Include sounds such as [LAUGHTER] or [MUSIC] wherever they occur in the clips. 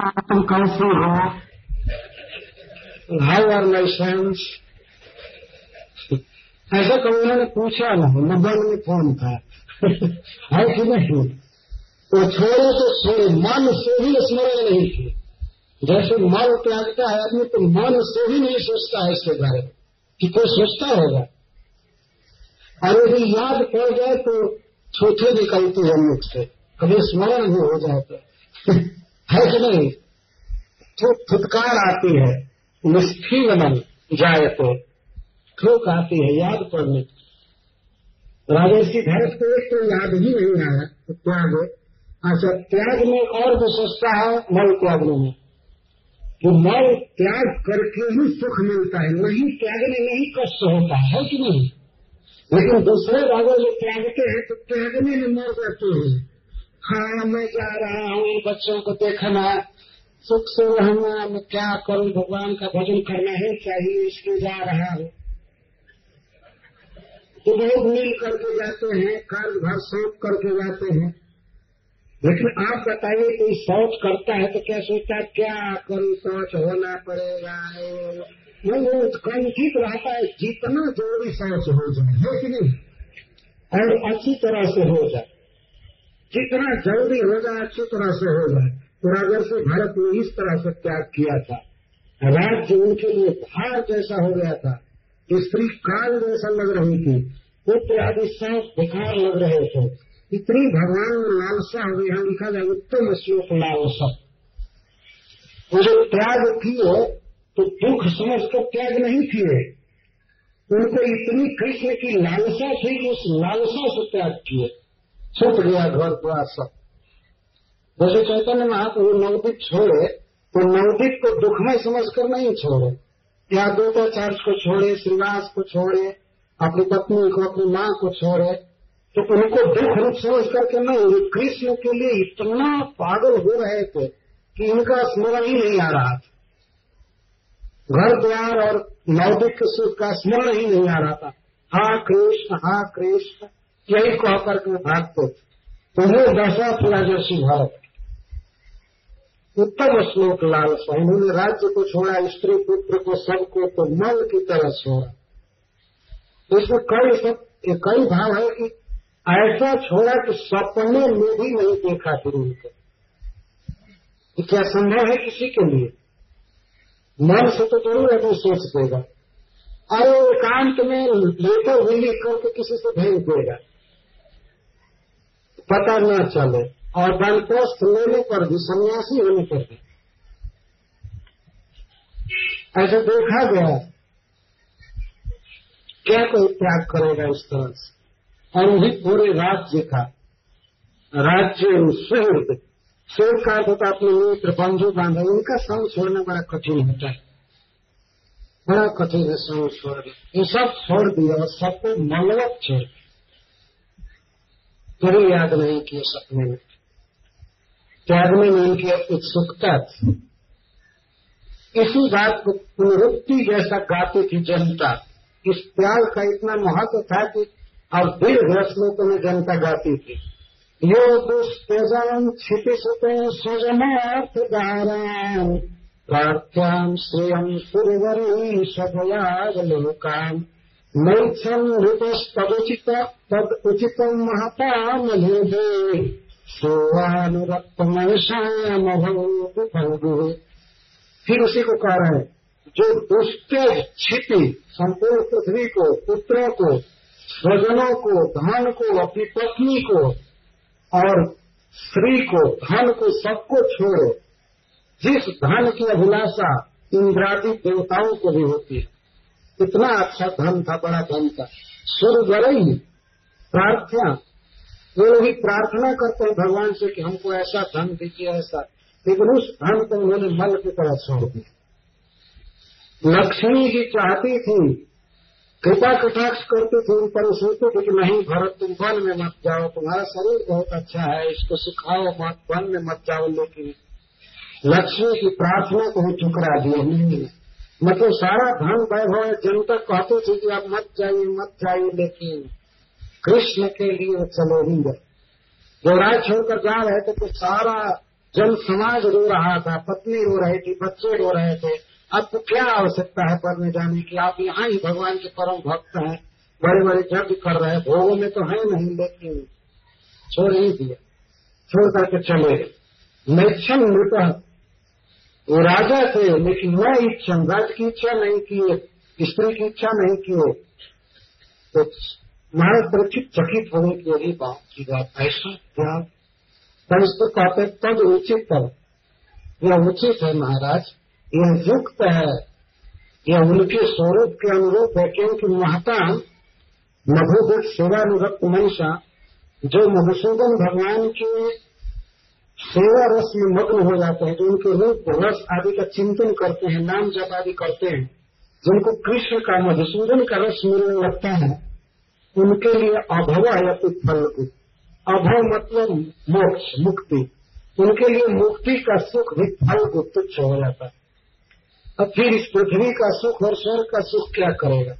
तुम कैसे हो? हाउ आर माई फ्रेंड्स ऐसा कभी उन्होंने पूछा नहीं मोबाइल में फ़ोन था? [LAUGHS] है कि नहीं? तो छोड़े तो छोड़े मन से भी स्मरण नहीं थे जैसे मन त्यागता है आदमी तो मन से भी नहीं सोचता है इसके बारे में, कि कोई सोचता होगा। और यदि याद कर जाए तो छूटे निकलती है मुख से कभी स्मरण भी हो जाए तो [LAUGHS] है कि नहीं? तो फुटकार आती है निष्ठीवनम जाए तो। ठोक आती है, याद पड़ने। राजर्षि भरत को एक तो याद ही नहीं आया तो त्याग। अच्छा त्याग में और विशेषता है, मल त्यागने में। कि मल त्याग करके ही सुख मिलता है, नहीं त्यागने में ही कष्ट होता है कि नहीं? लेकिन दूसरे राजा जो त्यागते हैं तो त्यागने में मर जाते हैं। हाँ मैं जा रहा हूँ बच्चों को देखना। सुख से रहना, मैं क्या करूँ? भगवान का भजन करना ही चाहिए इसलिए जा रहा हूँ। तो लोग मिल करके जाते हैं, कार्य भर शौच करके जाते हैं। लेकिन आप बताइए, कोई शौच करता है तो क्या सोचता है, क्या करूँ? शौच होना पड़ेगा नहीं, वो कंठित रहता है, जितना ज़रूरी शौच हो जाए, है कि नहीं? और अच्छी तरह से हो जाए। जितना जल्दी हो जाए, अच्छी तरह से हो जाए। तो राजर से भारत ने इस तरह से त्याग किया था। राज्य उनके लिए भार जैसा हो गया था स्त्री काल जैसा लग रही थी, पुत्र आदि सब बेकार लग रहे थे। इतनी भगवान में लालसा हो गई हम लिखा जाए, उत्तम श्लोक लालसा। वो जो त्याग किए तो दुख समझ कर त्याग नहीं किए। उनको इतनी कृष्ण की लालसा थी उस लालसा से त्याग किए। छुट गया घर द्वार सब। जैसे चैतन्य महाप्रभु नवदीप छोड़े तो नवदीप को दुख में समझ कर नहीं छोड़े। या दूताचार्य को छोड़े, श्रीवास को छोड़े, अपनी पत्नी को, अपनी माँ को छोड़े तो उनको दुख रूप समझ करके नहीं कृष्ण के लिए इतना पागल हो रहे थे कि इनका स्मरण ही नहीं आ रहा था। घर द्वार और नवदिक सुख का स्मरण ही नहीं आ रहा था। हा कृष्ण हा कृष्ण। यही कह करके भागते दशा थी राजर्षि भारत। उत्तम श्लोक लालसा उन्होंने राज्य को छोड़ा, स्त्री पुत्र को सबको तो मल की तरह छोड़ा। इसमें कई सब, कई भाव है कि ऐसा छोड़ा कि सपने में भी नहीं देखा फिर उनको। क्या संभव है किसी के लिए? मन से तो ज़रूर अभी सोच देगा। अरे एकांत में लेकर लिख करके किसी से भेज देगा। पता न चले और बनपोस्त लेने पर भी सन्यासी होने पर भी ऐसे देखा गया क्या कोई त्याग करेगा इस तरह से? और भी पूरे राज्य का, राज्य सुहृद सुहृद का अर्थ होता अपने मित्र बंधु बांधव उनका संग छोड़ना बड़ा कठिन होता है। बड़ा कठिन है छोड़ना। ये सब छोड़ दिया और सबको मलवत छोड़ कभी याद नहीं किए सपने में। त्यागने में उनकी उत्सुकता थी। इसी बात को पुनरुक्ति जैसा गाती थी जनता। इस प्यार का इतना महत्व था कि अब दीर्घ श्लोकों में जनता गाती थी। यो दुष्त्यजन क्षिति सुते स्वजनार्थ दाराम प्रार्थ्याम श्रेयम सुरवरी सदयावलोकाम नैक्षम ऋतस्तदुचित तद उचितम महताम लेदे सोवानुरक्तमयशाम भंगु फिर उसी को कह रहे हैं, जो दुष्ट क्षिति संपूर्ण पृथ्वी को, पुत्रों को, स्वजनों को, धन को, अपनी पत्नी को, और स्त्री को, धन को सबको छोड़ो, जिस धन की अभिलाषा इंद्रादी देवताओं को भी होती है। इतना अच्छा धन था, बड़ा धन था। स्वर्ग प्रार्थना, वो लोग ही प्रार्थना करते हैं भगवान से कि हमको ऐसा धन दीजिए, ऐसा। लेकिन उस धन को उन्होंने मल की तरह छोड़ दिया। लक्ष्मी जी चाहती थी, कृपा कटाक्ष करती थी उन पर, सोचते थे कि नहीं भरत, तुम वन में मत जाओ, तुम्हारा शरीर बहुत अच्छा है, इसको सिखाओ मत, वन में मत जाओ, लेकिन लक्ष्मी की प्रार्थना को ही ठुकरा दिया। नहीं मतलब सारा धन वैभव जनता कहती थी कि आप मत जाइए मत जाइए, लेकिन कृष्ण के लिए चलो ही गए जो राज छोड़कर जा रहे थे तो सारा जन समाज रो रहा था, पत्नी रो रही थी, बच्चे रो रहे थे। अब तो क्या आवश्यकता है पढ़ने जाने की? आप यहाँ ही भगवान के परम भक्त हैं। बड़े बड़े यज्ञ कर रहे हैं, भोगों में तो है नहीं, लेकिन छोड़ ही दिया। छोड़ करके चले नैक्षण मृत वो राजा थे, लेकिन वह इच्छा, राज की इच्छा नहीं की, स्त्री की इच्छा नहीं की। तो महाराज परीक्षित चकित होने की यही बात की बात, ऐसा क्या? तब इसको कहते तद उचित यह उचित है महाराज, यह युक्त है। यह उनके स्वरूप के अनुरूप है, क्योंकि महता मधुभूत सेवानुरक्त मनीषा, जो मधुसूदन भगवान के सेवा रस में मग्न हो जाते हैं जो उनके रूप रस आदि का चिंतन करते हैं, नाम जप आदि करते हैं। जिनको कृष्ण का मधुसूदन का रस मिलने लगता है, उनके लिए अभवा या फल अभव मतलब मोक्ष, मुक्ति। उनके लिए मुक्ति का सुख भी फल को तुच्छ हो जाता है। अब फिर इस पृथ्वी का सुख और स्वर्ग का सुख क्या करेगा?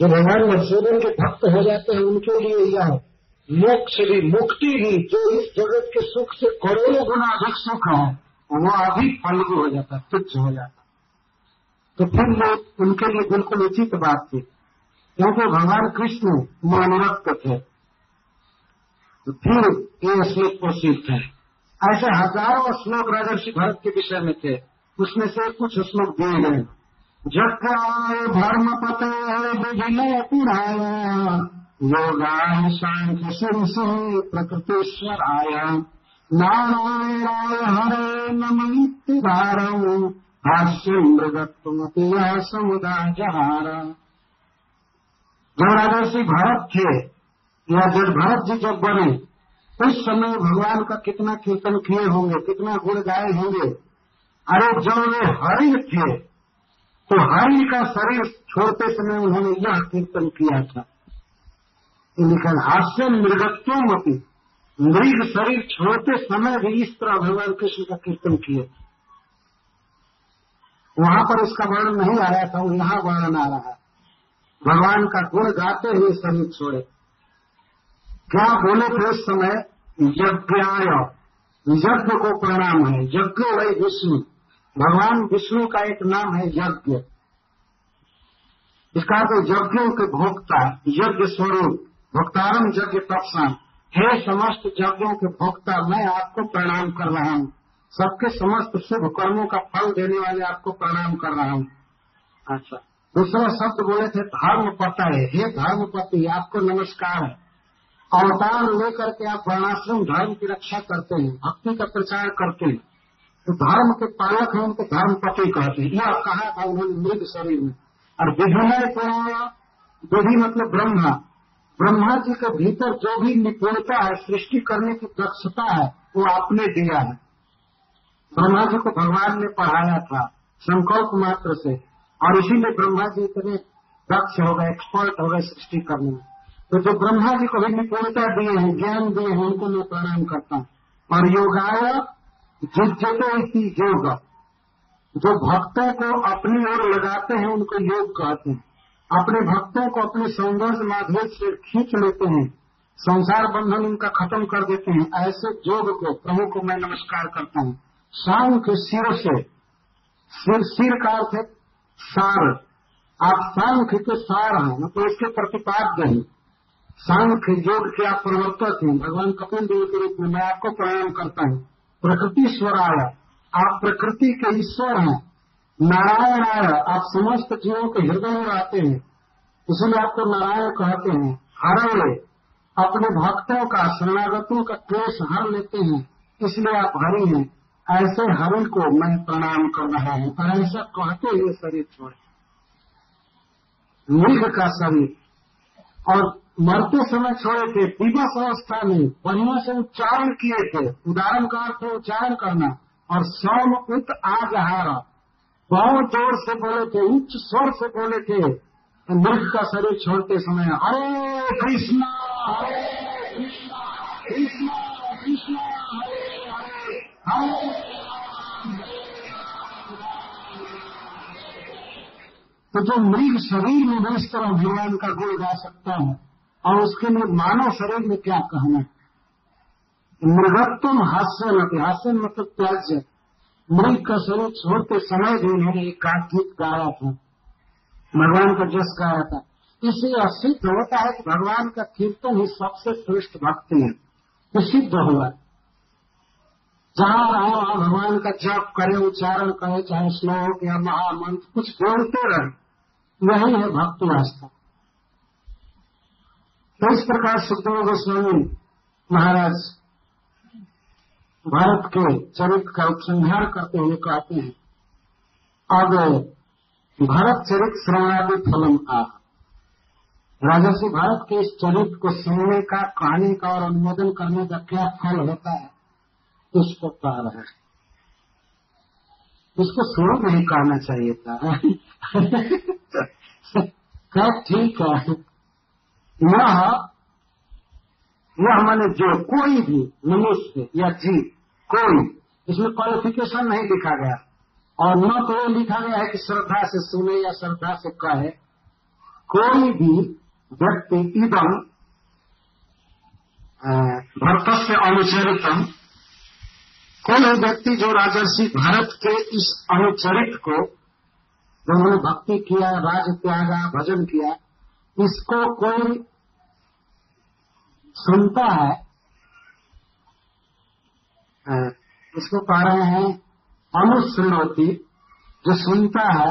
जो भगवान मधुसूदन के भक्त हो जाते हैं, उनके लिए यह मोक्ष भी मुक्ति भी जो इस जगत के सुख से करोड़ों गुना अधिक सुख है वो अभी फल हो जाता, तुच्छ हो जाता। तो फिर वो उनके लिए बिल्कुल उचित बात थी क्योंकि भगवान कृष्ण मानवत्व थे। तो फिर ये श्लोक प्रसिद्ध है। ऐसे हज़ारों श्लोक राजर्षि भरत के विषय में थे, उसमें से कुछ श्लोक दिए गए। जग्राय धर्म पते पुराय योगाय शांति सिंह प्रकृतिश्वराय नारायणाय हरे नमित्तिधार भाष्य मृगत्वमति समुदाय जहार जो भरत थे, या जब भरत जी जब बने, उस समय भगवान का कितना कीर्तन किए होंगे, कितना गुण गाए होंगे। अरे जब वे हरिण थे तो हरिण का शरीर छोड़ते समय उन्होंने यह कीर्तन किया था। लिखा हास्य मृगत्व अपनी मृग शरीर छोड़ते समय भी इस तरह भगवान कृष्ण का कीर्तन किए। वहाँ पर इसका वर्णन नहीं आया था यहाँ वर्णन आ रहा है। भगवान का गुण गाते हुए शरीर छोड़े। क्या बोले थे उस समय? यज्ञाय। यज्ञ को प्रणाम है। यज्ञ वही विष्णु। भगवान विष्णु का एक नाम है यज्ञ। इसका तो यज्ञों के भोक्ता, यज्ञ स्वरूप। भोक्तारम यज्ञ तत्सान हे समस्त यज्ञों के भोक्ता मैं आपको प्रणाम कर रहा हूँ। सबके समस्त शुभ कर्मों का फल देने वाले आपको प्रणाम कर रहा हूँ। अच्छा। दूसरा शब्द बोले थे धर्म पता है। हे धर्म पति आपको नमस्कार है। अवतार लेकर के आप वर्णाश्रम धर्म की रक्षा करते हैं भक्ति का प्रचार करते हैं। तो धर्म के पालक हैं उनको धर्म पति कहते हैं। यह कहा था उन्होंने मृग शरीर में। और विभिन्न पुराण विधि मतलब ब्रह्मा। ब्रह्मा जी के भीतर जो भी निपुणता है, सृष्टि करने की दक्षता है, वो आपने दिया है। ब्रह्मा जी को भगवान ने पढ़ाया था, संकल्प मात्र से। और इसीलिए ब्रह्मा जी इतने दक्ष हो गए एक्सपर्ट हो गए सृष्टि करने में। तो जो ब्रह्मा जी को भी निपुणता दिए हैं, ज्ञान दिए हैं, उनको मैं प्रणाम करता हूँ। और योगाय जिज्जतो इसी योग। जो भक्तों को अपनी ओर लगाते हैं, उनको योग कहते हैं। अपने भक्तों को अपने सौंदर्य माध्यम से खींच लेते हैं। संसार बंधन उनका खत्म कर देते हैं। ऐसे योग को, प्रभु को मैं नमस्कार करता हूँ। सांख्य सिर से, सिर सिर का अर्थ है सार। आप सांख्य के सार हैं मतलब इसके प्रतिपाद्य हैं सांख्य योग के आप प्रवर्तक हैं भगवान कपिल देव के रूप में मैं आपको प्रणाम करता हूँ। प्रकृति स्वराय आप प्रकृति के ईश्वर हैं। नारायण आय आप समस्त जीवों के हृदय में आते हैं। इसलिए आपको नारायण कहते हैं। हरे अपने भक्तों का, शरणागतों का क्लेश हर लेते हैं। इसलिए आप हरि हैं। ऐसे हरि को मैं प्रणाम कर रहा हूँ। और ऐसा कहते हुए शरीर छोड़े। मृग का शरीर। और मरते समय छोड़े थे। दिवस अवस्था में बढ़िया से उच्चारण किए थे। उदाहरण का अर्थ उच्चारण करना। और सौम उत आजहार बहुत ज़ोर से बोले थे, उच्च स्वर से बोले थे मृग का शरीर छोड़ते समय हरे कृष्णा कृष्णा तो जो मृग शरीर में भी इस तरह भगवान का गुण गा सकता है, और उसके लिए मानव शरीर में क्या कहना है? मृगत्व हास्य न हास्य मतलब त्याज्य। मृग का स्वरूप छोड़ते समय भी उन्होंने एक गीत गाया था। भगवान का जस गाया था। इससे सिद्ध होता है कि भगवान का कीर्तन ही सबसे श्रेष्ठ भक्ति है ये सिद्ध हुआ। जहाँ रहे, वहाँ भगवान का जप करे, उच्चारण करे, चाहे श्लोक या महामंत्र, कुछ बोलते रहे। यही है भक्ति आस्था तो इस प्रकार सुखदेव गोस्वामी महाराज भारत के चरित्र का उपसंहार करते हुए कहते हैं अब भारत चरित्र श्रवणादि फलम आ राजर्षि भारत के इस चरित्र को सुनने का कहने का और अनुमोदन करने का क्या फल होता है उसको इस प्रकार है इसको शुरू नहीं कहना चाहिए था क्या ठीक है यह मैंने जो कोई भी मनुष्य या जीव कोई, इसमें क्वालिफिकेशन नहीं लिखा गया। और न तो ये लिखा गया है कि श्रद्धा से सुने या श्रद्धा से कहे। कोई भी व्यक्ति इदम भक्त से अनुचरितम कोई व्यक्ति जो राजर्षि भारत के इस अनुचरित को, जो उन्होंने भक्ति किया, राज त्यागा, भजन किया, इसको कोई सुनता है इसको कह रहे हैं अनुश्रृणोति जो सुनता है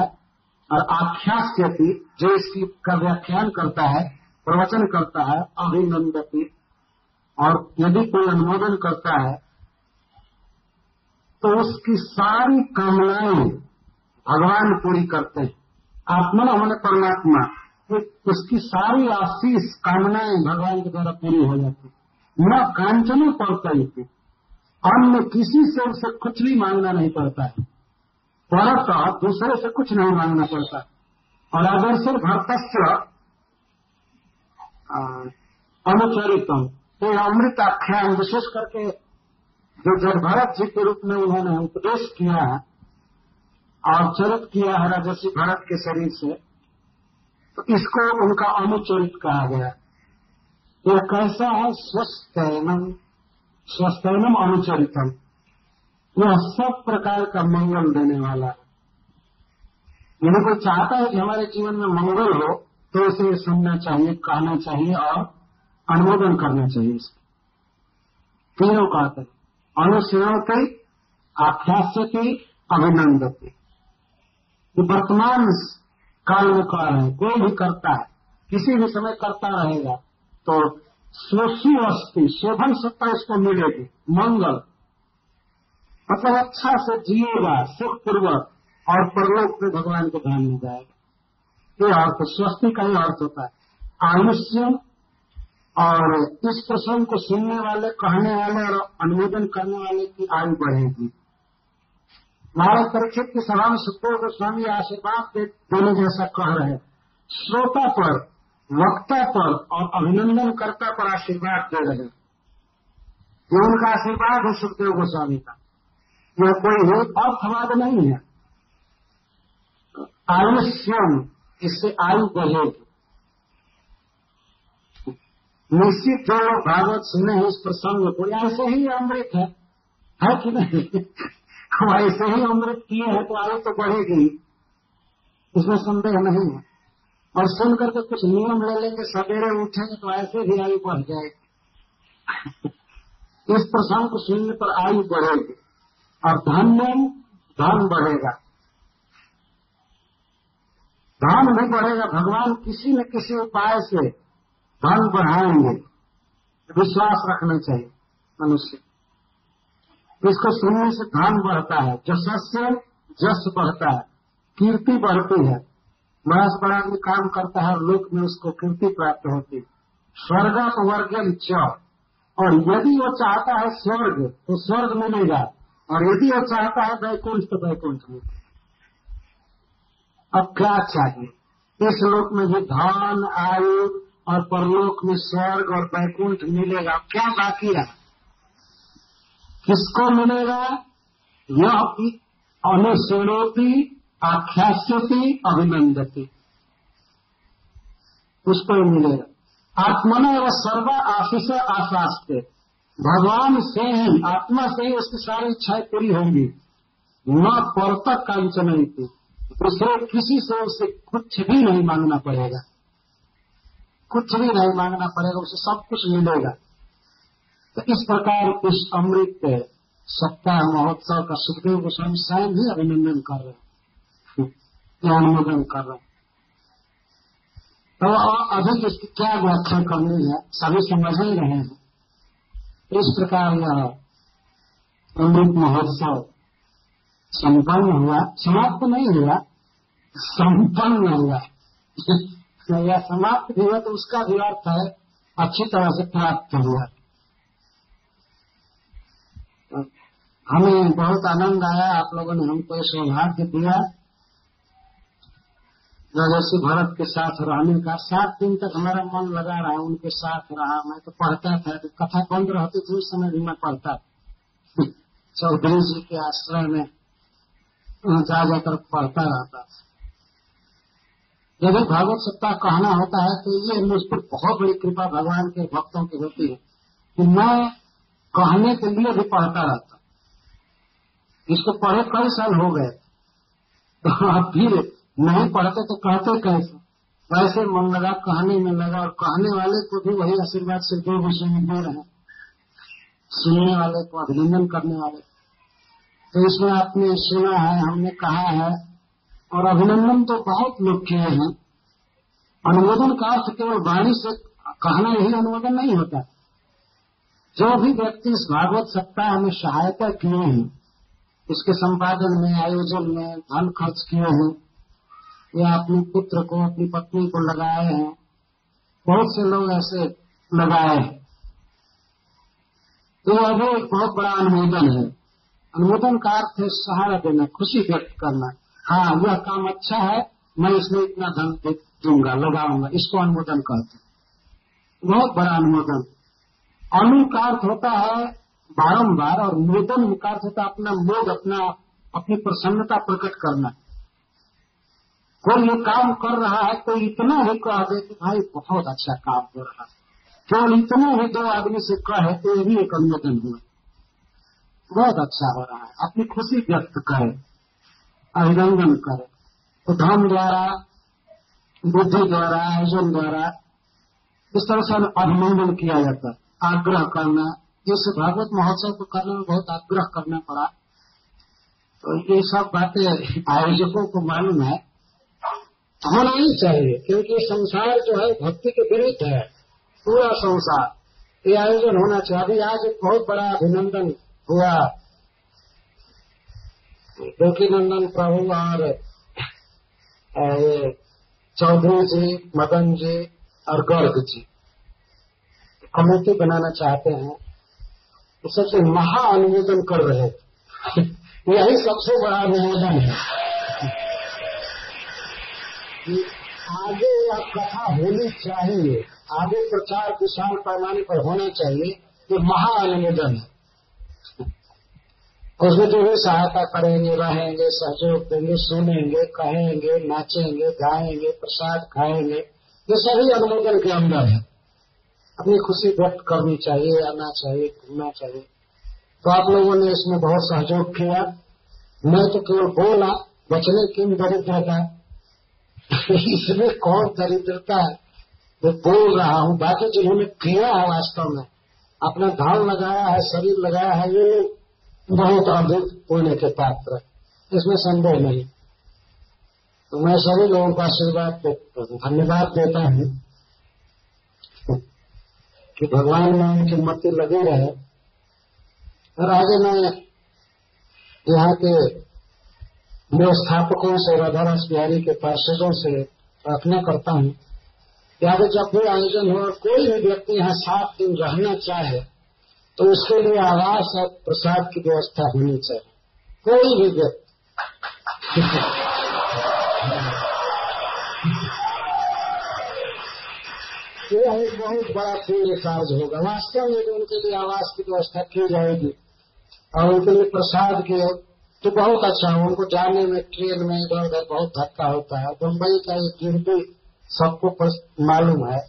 और आख्यास्यति, जो इसकी का व्याख्यान करता है, प्रवचन करता है, अभिनंदती। और यदि कोई अनुमोदन करता है तो उसकी सारी कामनाएँ भगवान पूरी करते हैं। आत्मा हमने परमात्मा उसकी सारी आशीष, कामनाएँ भगवान के द्वारा पूरी हो जाती न कांचनों थी अन्य किसी से उसे कुछ भी मांगना नहीं पड़ता है। परत दूसरे से कुछ नहीं मांगना पड़ता और अगर सिर्फ़ भक्तस्त्र अनुचरितम तो अमृत आख्यान विशेष करके जो जब भरत जी के रूप में उन्होंने उपदेश किया है और चरित किया है राजसी भरत के शरीर से तो इसको उनका अनुचरित कहा गया। यह कैसा है? स्वस्थ स्वस्थनम अनुचरितम। यह सब प्रकार का मंगल देने वाला है। यदि कोई चाहता है कि हमारे जीवन में मंगल हो तो उसे सुनना चाहिए, कहना चाहिए और अनुमोदन करना चाहिए इसको। तीनों कहते हैं। अनुशीलते आख्यास्यति, अभिनंदती। ये वर्तमान काल में कह रहे हैं। कोई भी करता है, किसी भी समय करता रहेगा तो सोशी अस्थि शोभन सत्ता इसको मिलेगी, मंगल। मतलब अच्छा से जिएगा, सुखपूर्वक, और परलोक में भगवान के ध्यान में जाएगा। ये अर्थ स्वस्ति का ही अर्थ होता है। आयुष्य और इस प्रसंग को सुनने वाले, कहने वाले और अनुमोदन करने वाले की आयु बढ़ेगी। महाराज परीक्षित की सभा में सुखदेव गोस्वामी आशीर्वाद देने जैसा कह रहे श्रोता पर वक्ता पर और अभिनंदन कर्ता पर आशीर्वाद दे रहे हैं। ये उनका आशीर्वाद है, सुखदेव गोस्वामी का। यह कोई अर्थवाद नहीं है। आयुष्यम इससे आयु बढ़ेगी निश्चित जो लोग भागवत सुने हैं इस प्रसंग को। ऐसे ही अमृत है? है कि नहीं? [LAUGHS] हम ऐसे ही अमृत किए हैं तो आयु तो बढ़ेगी। इसमें संदेह नहीं है। और सुन करके कुछ नियम ले लेंगे सवेरे उठेंगे तो ऐसे भी आयु बढ़ जाएगी। इस प्रसंग को सुनने पर आयु बढ़ेगी और धन्य धन बढ़ेगा। धन भी बढ़ेगा, भगवान किसी न किसी उपाय से धन बढ़ाएँगे। विश्वास रखना चाहिए मनुष्य। इसको सुनने से धन बढ़ता है जशस से जस बढ़ता है, कीर्ति बढ़ती है। बड़ा बड़ा आदमी काम करता है, लोक में उसको कीर्ति प्राप्त होती स्वर्गम वर्गम च। और यदि वो चाहता है स्वर्ग तो स्वर्ग मिलेगा और यदि वो चाहता है वैकुंठ तो वैकुंठ मिलेगा अब क्या चाहिए? इस लोक में भी धन, आयु और परलोक में स्वर्ग और वैकुंठ मिलेगा। क्या बाकी है? किसको मिलेगा? यह अनुसरोती आख्यास्यति अभिनंदती उसको ही मिलेगा। आत्मना व सर्व आशीष आशास्ते भगवान से ही, आत्मा से ही उसकी सारी इच्छाएँ पूरी होंगी। न परतक कांचन थी दूसरे किसी से उसे कुछ भी नहीं मांगना पड़ेगा। कुछ भी नहीं मांगना पड़ेगा, उसे सब कुछ मिलेगा। तो इस प्रकार इस अमृत सप्ताह महोत्सव का सुखदेव गोस्वामी स्वयं ही अभिनंदन कर रहे हैं अनुमोदन कर रहे तो अधिक इसकी क्या व्याख्या करनी है, सभी समझ ही रहे हैं। इस प्रकार यह अमृत महोत्सव संपन्न हुआ, समाप्त तो नहीं हुआ, संपन्न हुआ। या समाप्त भी हुआ तो उसका भी अर्थ है, अच्छी तरह से प्राप्त हुआ। हमें बहुत आनंद आया, आप लोगों ने हमको सौभाग्य दिया। राजर्षि भरत के साथ रहने का सात दिन तक हमारा मन लगा रहा, उनके साथ रहा। मैं तो पढ़ता था तो कथा बंद रहती थी, उस समय भी मैं पढ़ता [LAUGHS] चौधरी जी के आश्रय में जा जाकर पढ़ता रहता था। जब भागवत सत्ता कहना होता है तो ये मुझ पर बहुत बड़ी कृपा भगवान के भक्तों की होती है कि मैं कहने के लिए भी पढ़ता रहता। इसको पढ़े कई साल हो गए। [LAUGHS] तो आप फिर नहीं पढ़ते तो कहते कैसे? वैसे मन लगा, कहने में लगा, और कहने वाले को भी वही आशीर्वाद से दो विषय में दे रहे सुनने वाले को अभिनंदन करने वाले। तो इसमें आपने सुना है, हमने कहा है, और अभिनंदन तो बहुत लोग किए हैं। अनुमोदन का अर्थ केवल वाणी से कहना यही अनुमोदन नहीं होता। जो भी व्यक्ति इस भागवत सप्ताह में सहायता किए हैं, इसके संपादन में, आयोजन में, धन खर्च किए हैं या अपने पुत्र को, अपनी पत्नी को लगाए हैं। बहुत से लोग ऐसे लगाए हैं। तो यह भी एक बहुत बड़ा अनुमोदन है। अनुमोदन का अर्थ है सहारा देना, खुशी व्यक्त करना। हाँ यह काम अच्छा है, मैं इसमें इतना धन दूँगा, लगाऊँगा, इसको अनुमोदन कहते बहुत बड़ा अनुमोदन। अनु का अर्थ होता है बारम्बार और मोदन का अर्थ होता है अपना मोद, अपना, अपनी प्रसन्नता प्रकट करना। कोई ये काम कर रहा है तो इतना ही कह दे कि भाई बहुत अच्छा काम हो रहा है। केवल इतना ही, दो आदमी से कहे तो भी एक अनुमोदन हुआ बहुत अच्छा हो रहा है। अपनी खुशी व्यक्त करे, अभिनंदन करे। तो धन द्वारा, बुद्धि द्वारा, आयोजन द्वारा इस तरह से अभिनंदन किया जाता है। आग्रह करना इस भागवत महोत्सव को करने में बहुत आग्रह करना पड़ा। तो ये सब बातें आयोजकों को मालूम है होना ही चाहिए, क्योंकि संसार जो है भक्ति के विरुद्ध है, पूरा संसार। ये आयोजन होना चाहिए। अभी आज एक बहुत बड़ा अभिनंदन हुआ। देवकी नंदन प्रभु और चौधरी जी, मदन जी और गर्ग जी। कमेटी बनाना चाहते हैं। सबसे महा अनुमोदन कर रहे [LAUGHS] यही सबसे बड़ा अनुमोदन है। कि आगे यह कथा होनी चाहिए। आगे प्रचार विशाल पैमाने पर होना चाहिए ये महा अनुमोदन है उसमें जो भी सहायता करेंगे, रहेंगे, सहयोग देंगे, सुनेंगे, कहेंगे, नाचेंगे, गाएँगे, प्रसाद खाएँगे, ये सभी अनुमोदन के अंदर है। अपनी खुशी व्यक्त करनी चाहिए, आना चाहिए, घूमना चाहिए। तो आप लोगों ने इसमें बहुत सहयोग किया। मैं तो केवल बोला, बचने की दरिद्रता इसमें कौन दरिद्रता है? मैं बोल रहा हूँ, बाकी जिन्होंने किया है वास्तव में, अपना धान लगाया है, शरीर लगाया है, ये बहुत अधिक पुण्य के पात्र इसमें संदेह नहीं। तो मैं सभी लोगों का आशीर्वाद धन्यवाद देता हूँ कि भगवान में उनकी मति लगी रहे। और आगे मैं यहाँ के व्यवस्थापकों से राधारस बिहारी के पार्षदों से प्रार्थना करता हूँ कि आगे जब भी आयोजन हो कोई भी व्यक्ति यहाँ सात दिन रहना चाहे तो उसके लिए आवास और प्रसाद की व्यवस्था होनी चाहिए। कोई भी व्यक्ति। यह एक बहुत बड़ा पुण्य कार्य होगा। वास्तव में उनके लिए आवास की व्यवस्था की जाएगी और उनके लिए प्रसाद की तो बहुत अच्छा है, उनको जाने में, ट्रेन में इधर उधर बहुत धक्का होता है। बम्बई का ये गिरदी सबको मालूम है।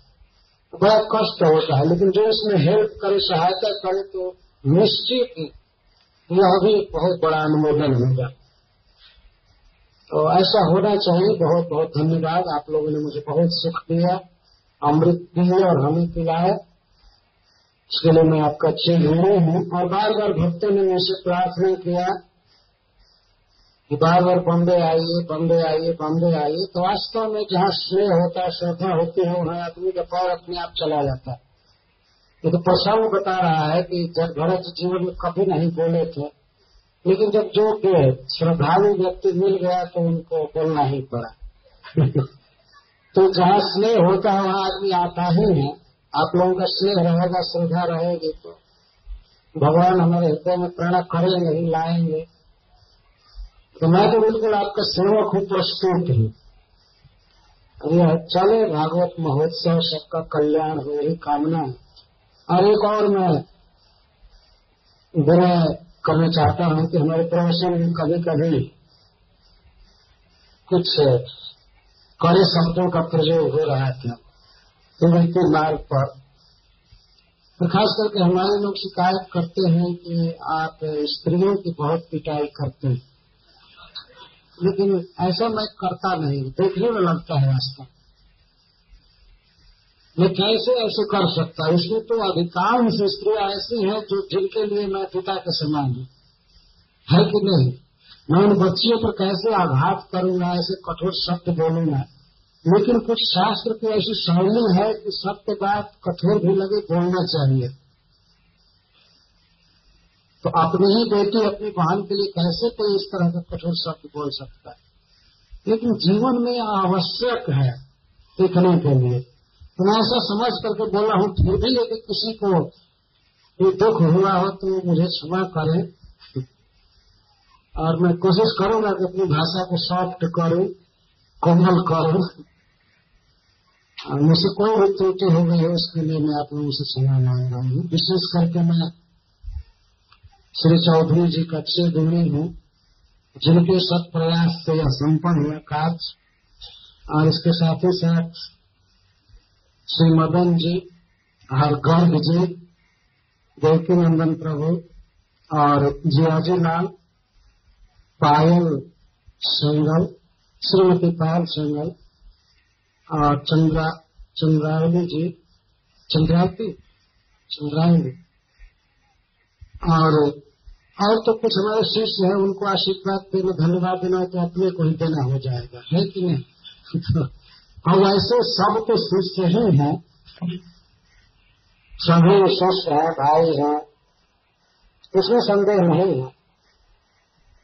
बड़ा कष्ट होता है, लेकिन जो इसमें हेल्प करे, सहायता करे तो निश्चित यह भी बहुत बड़ा अनुमोदन होगा। तो ऐसा होना चाहिए। बहुत बहुत धन्यवाद। आप लोगों ने मुझे बहुत सुख दिया, अमृत दिए और हमें पिलाया। इसके लिए मैं आपका ऋणी हूँ। और बार बार भक्तों ने मुझसे प्रार्थना किया। कि बार बार बम्बे आइए बम्बे आइए बम्बे आइए तो वास्तव में जहाँ स्नेह होता है, श्रद्धा होती है वहाँ आदमी का पैर अपने आप चला जाता है। तो प्रसंग बता रहा है कि जब भरत जीवन में कभी नहीं बोले थे, लेकिन जब जो के श्रद्धालु व्यक्ति मिल गया तो उनको बोलना ही पड़ा। [LAUGHS] तो जहाँ स्नेह होता है, वहाँ आदमी आता ही है आप लोगों का स्नेह रहेगा, श्रद्धा रहेगी तो। भगवान हमारे हृदय में प्रेरणा करेंगे ही लाएँगे। तो मैं तो बिल्कुल आपका सेवक हूँ, प्रस्तुत हूँ। यह चले, भागवत महोत्सव, सबका कल्याण हो, यही कामना और एक और मैं विनय करना चाहता हूँ कि हमारे प्रवचन में कभी कभी कुछ कड़े शब्दों का प्रयोग हो रहा था तो मार्ग पर। तो खास करके हमारे लोग शिकायत करते हैं कि आप स्त्रियों की बहुत पिटाई करते हैं। लेकिन ऐसा मैं करता नहीं देखने में लगता है वास्तव मैं कैसे ऐसे कर सकता इसमें तो अधिकांश स्त्रियाँ ऐसी हैं जो जिनके लिए मैं पिता के समान हूँ। है कि नहीं? मैं उन बच्चियों पर कैसे आघात करूँगा ऐसे कठोर शब्द बोलूँगा लेकिन कुछ शास्त्र की ऐसी शैली है कि सत्य बात कठोर भी लगे, बोलना चाहिए। तो अपनी ही, बेटी, अपनी बहन के लिए कैसे कोई इस तरह का कठोर शब्द बोल सकता है? लेकिन जीवन में आवश्यक है सीखने के लिए। तो मैं ऐसा समझ करके बोला हूँ, फिर भी यदि किसी को ये दुख हुआ हो तो मुझे क्षमा करें। और मैं कोशिश करूँगा कि अपनी भाषा को सॉफ्ट करूँ, कोमल करूँ। और मुझसे कोई भी त्रुटि हो गई है, उसके लिए मैं आप लोगों से क्षमा मांग रहा हूँ। विशेष करके मैं श्री चौधरी जी का अच्छे गुणी हूँ, जिनके सत प्रयास से यह संपन्न हुआ कार्य और इसके साथ ही साथ श्री मदन जी हर गर्ग जी देवकी नंदन प्रभु और जियाजी लाल, पायल सिंगल, श्रीमती पायल सिंगल, और चंद्रा चंद्रावली जी चंद्रावती चंद्रावली और और तो कुछ हमारे शिष्य है, उनको आशीर्वाद देना, धन्यवाद देना तो अपने को ही देना हो जाएगा। है कि नहीं? [LAUGHS] हम ऐसे सब तो शिष्य ही हैं। सभी शिष्य हैं, भाई हैं। इसमें संदेह नहीं है।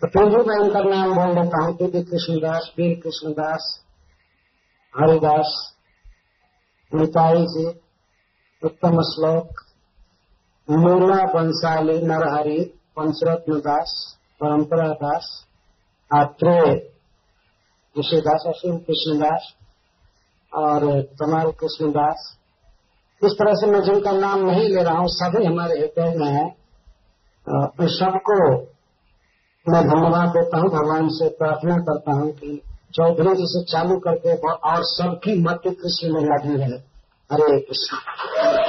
तो फिर भी मैं उनका नाम बोल देता हूँ कृष्ण कृष्णदास, वीर कृष्णदास, हरिदास निताई जी, उत्तम श्लोक मूला बंसाली, नरहरी पंचरत्न दास, परंपरा दास आत्रेय ऋषिदास असीम कृष्णदास और कमाल कृष्णदास इस तरह से मैं जिनका नाम नहीं ले रहा हूँ, सभी हमारे हृदय में है। सबको मैं धन्यवाद देता हूँ, भगवान से प्रार्थना करता हूँ कि चौधरी जी से चालू करके और सबकी मत कृष्ण में लगी रहे। हरे कृष्ण।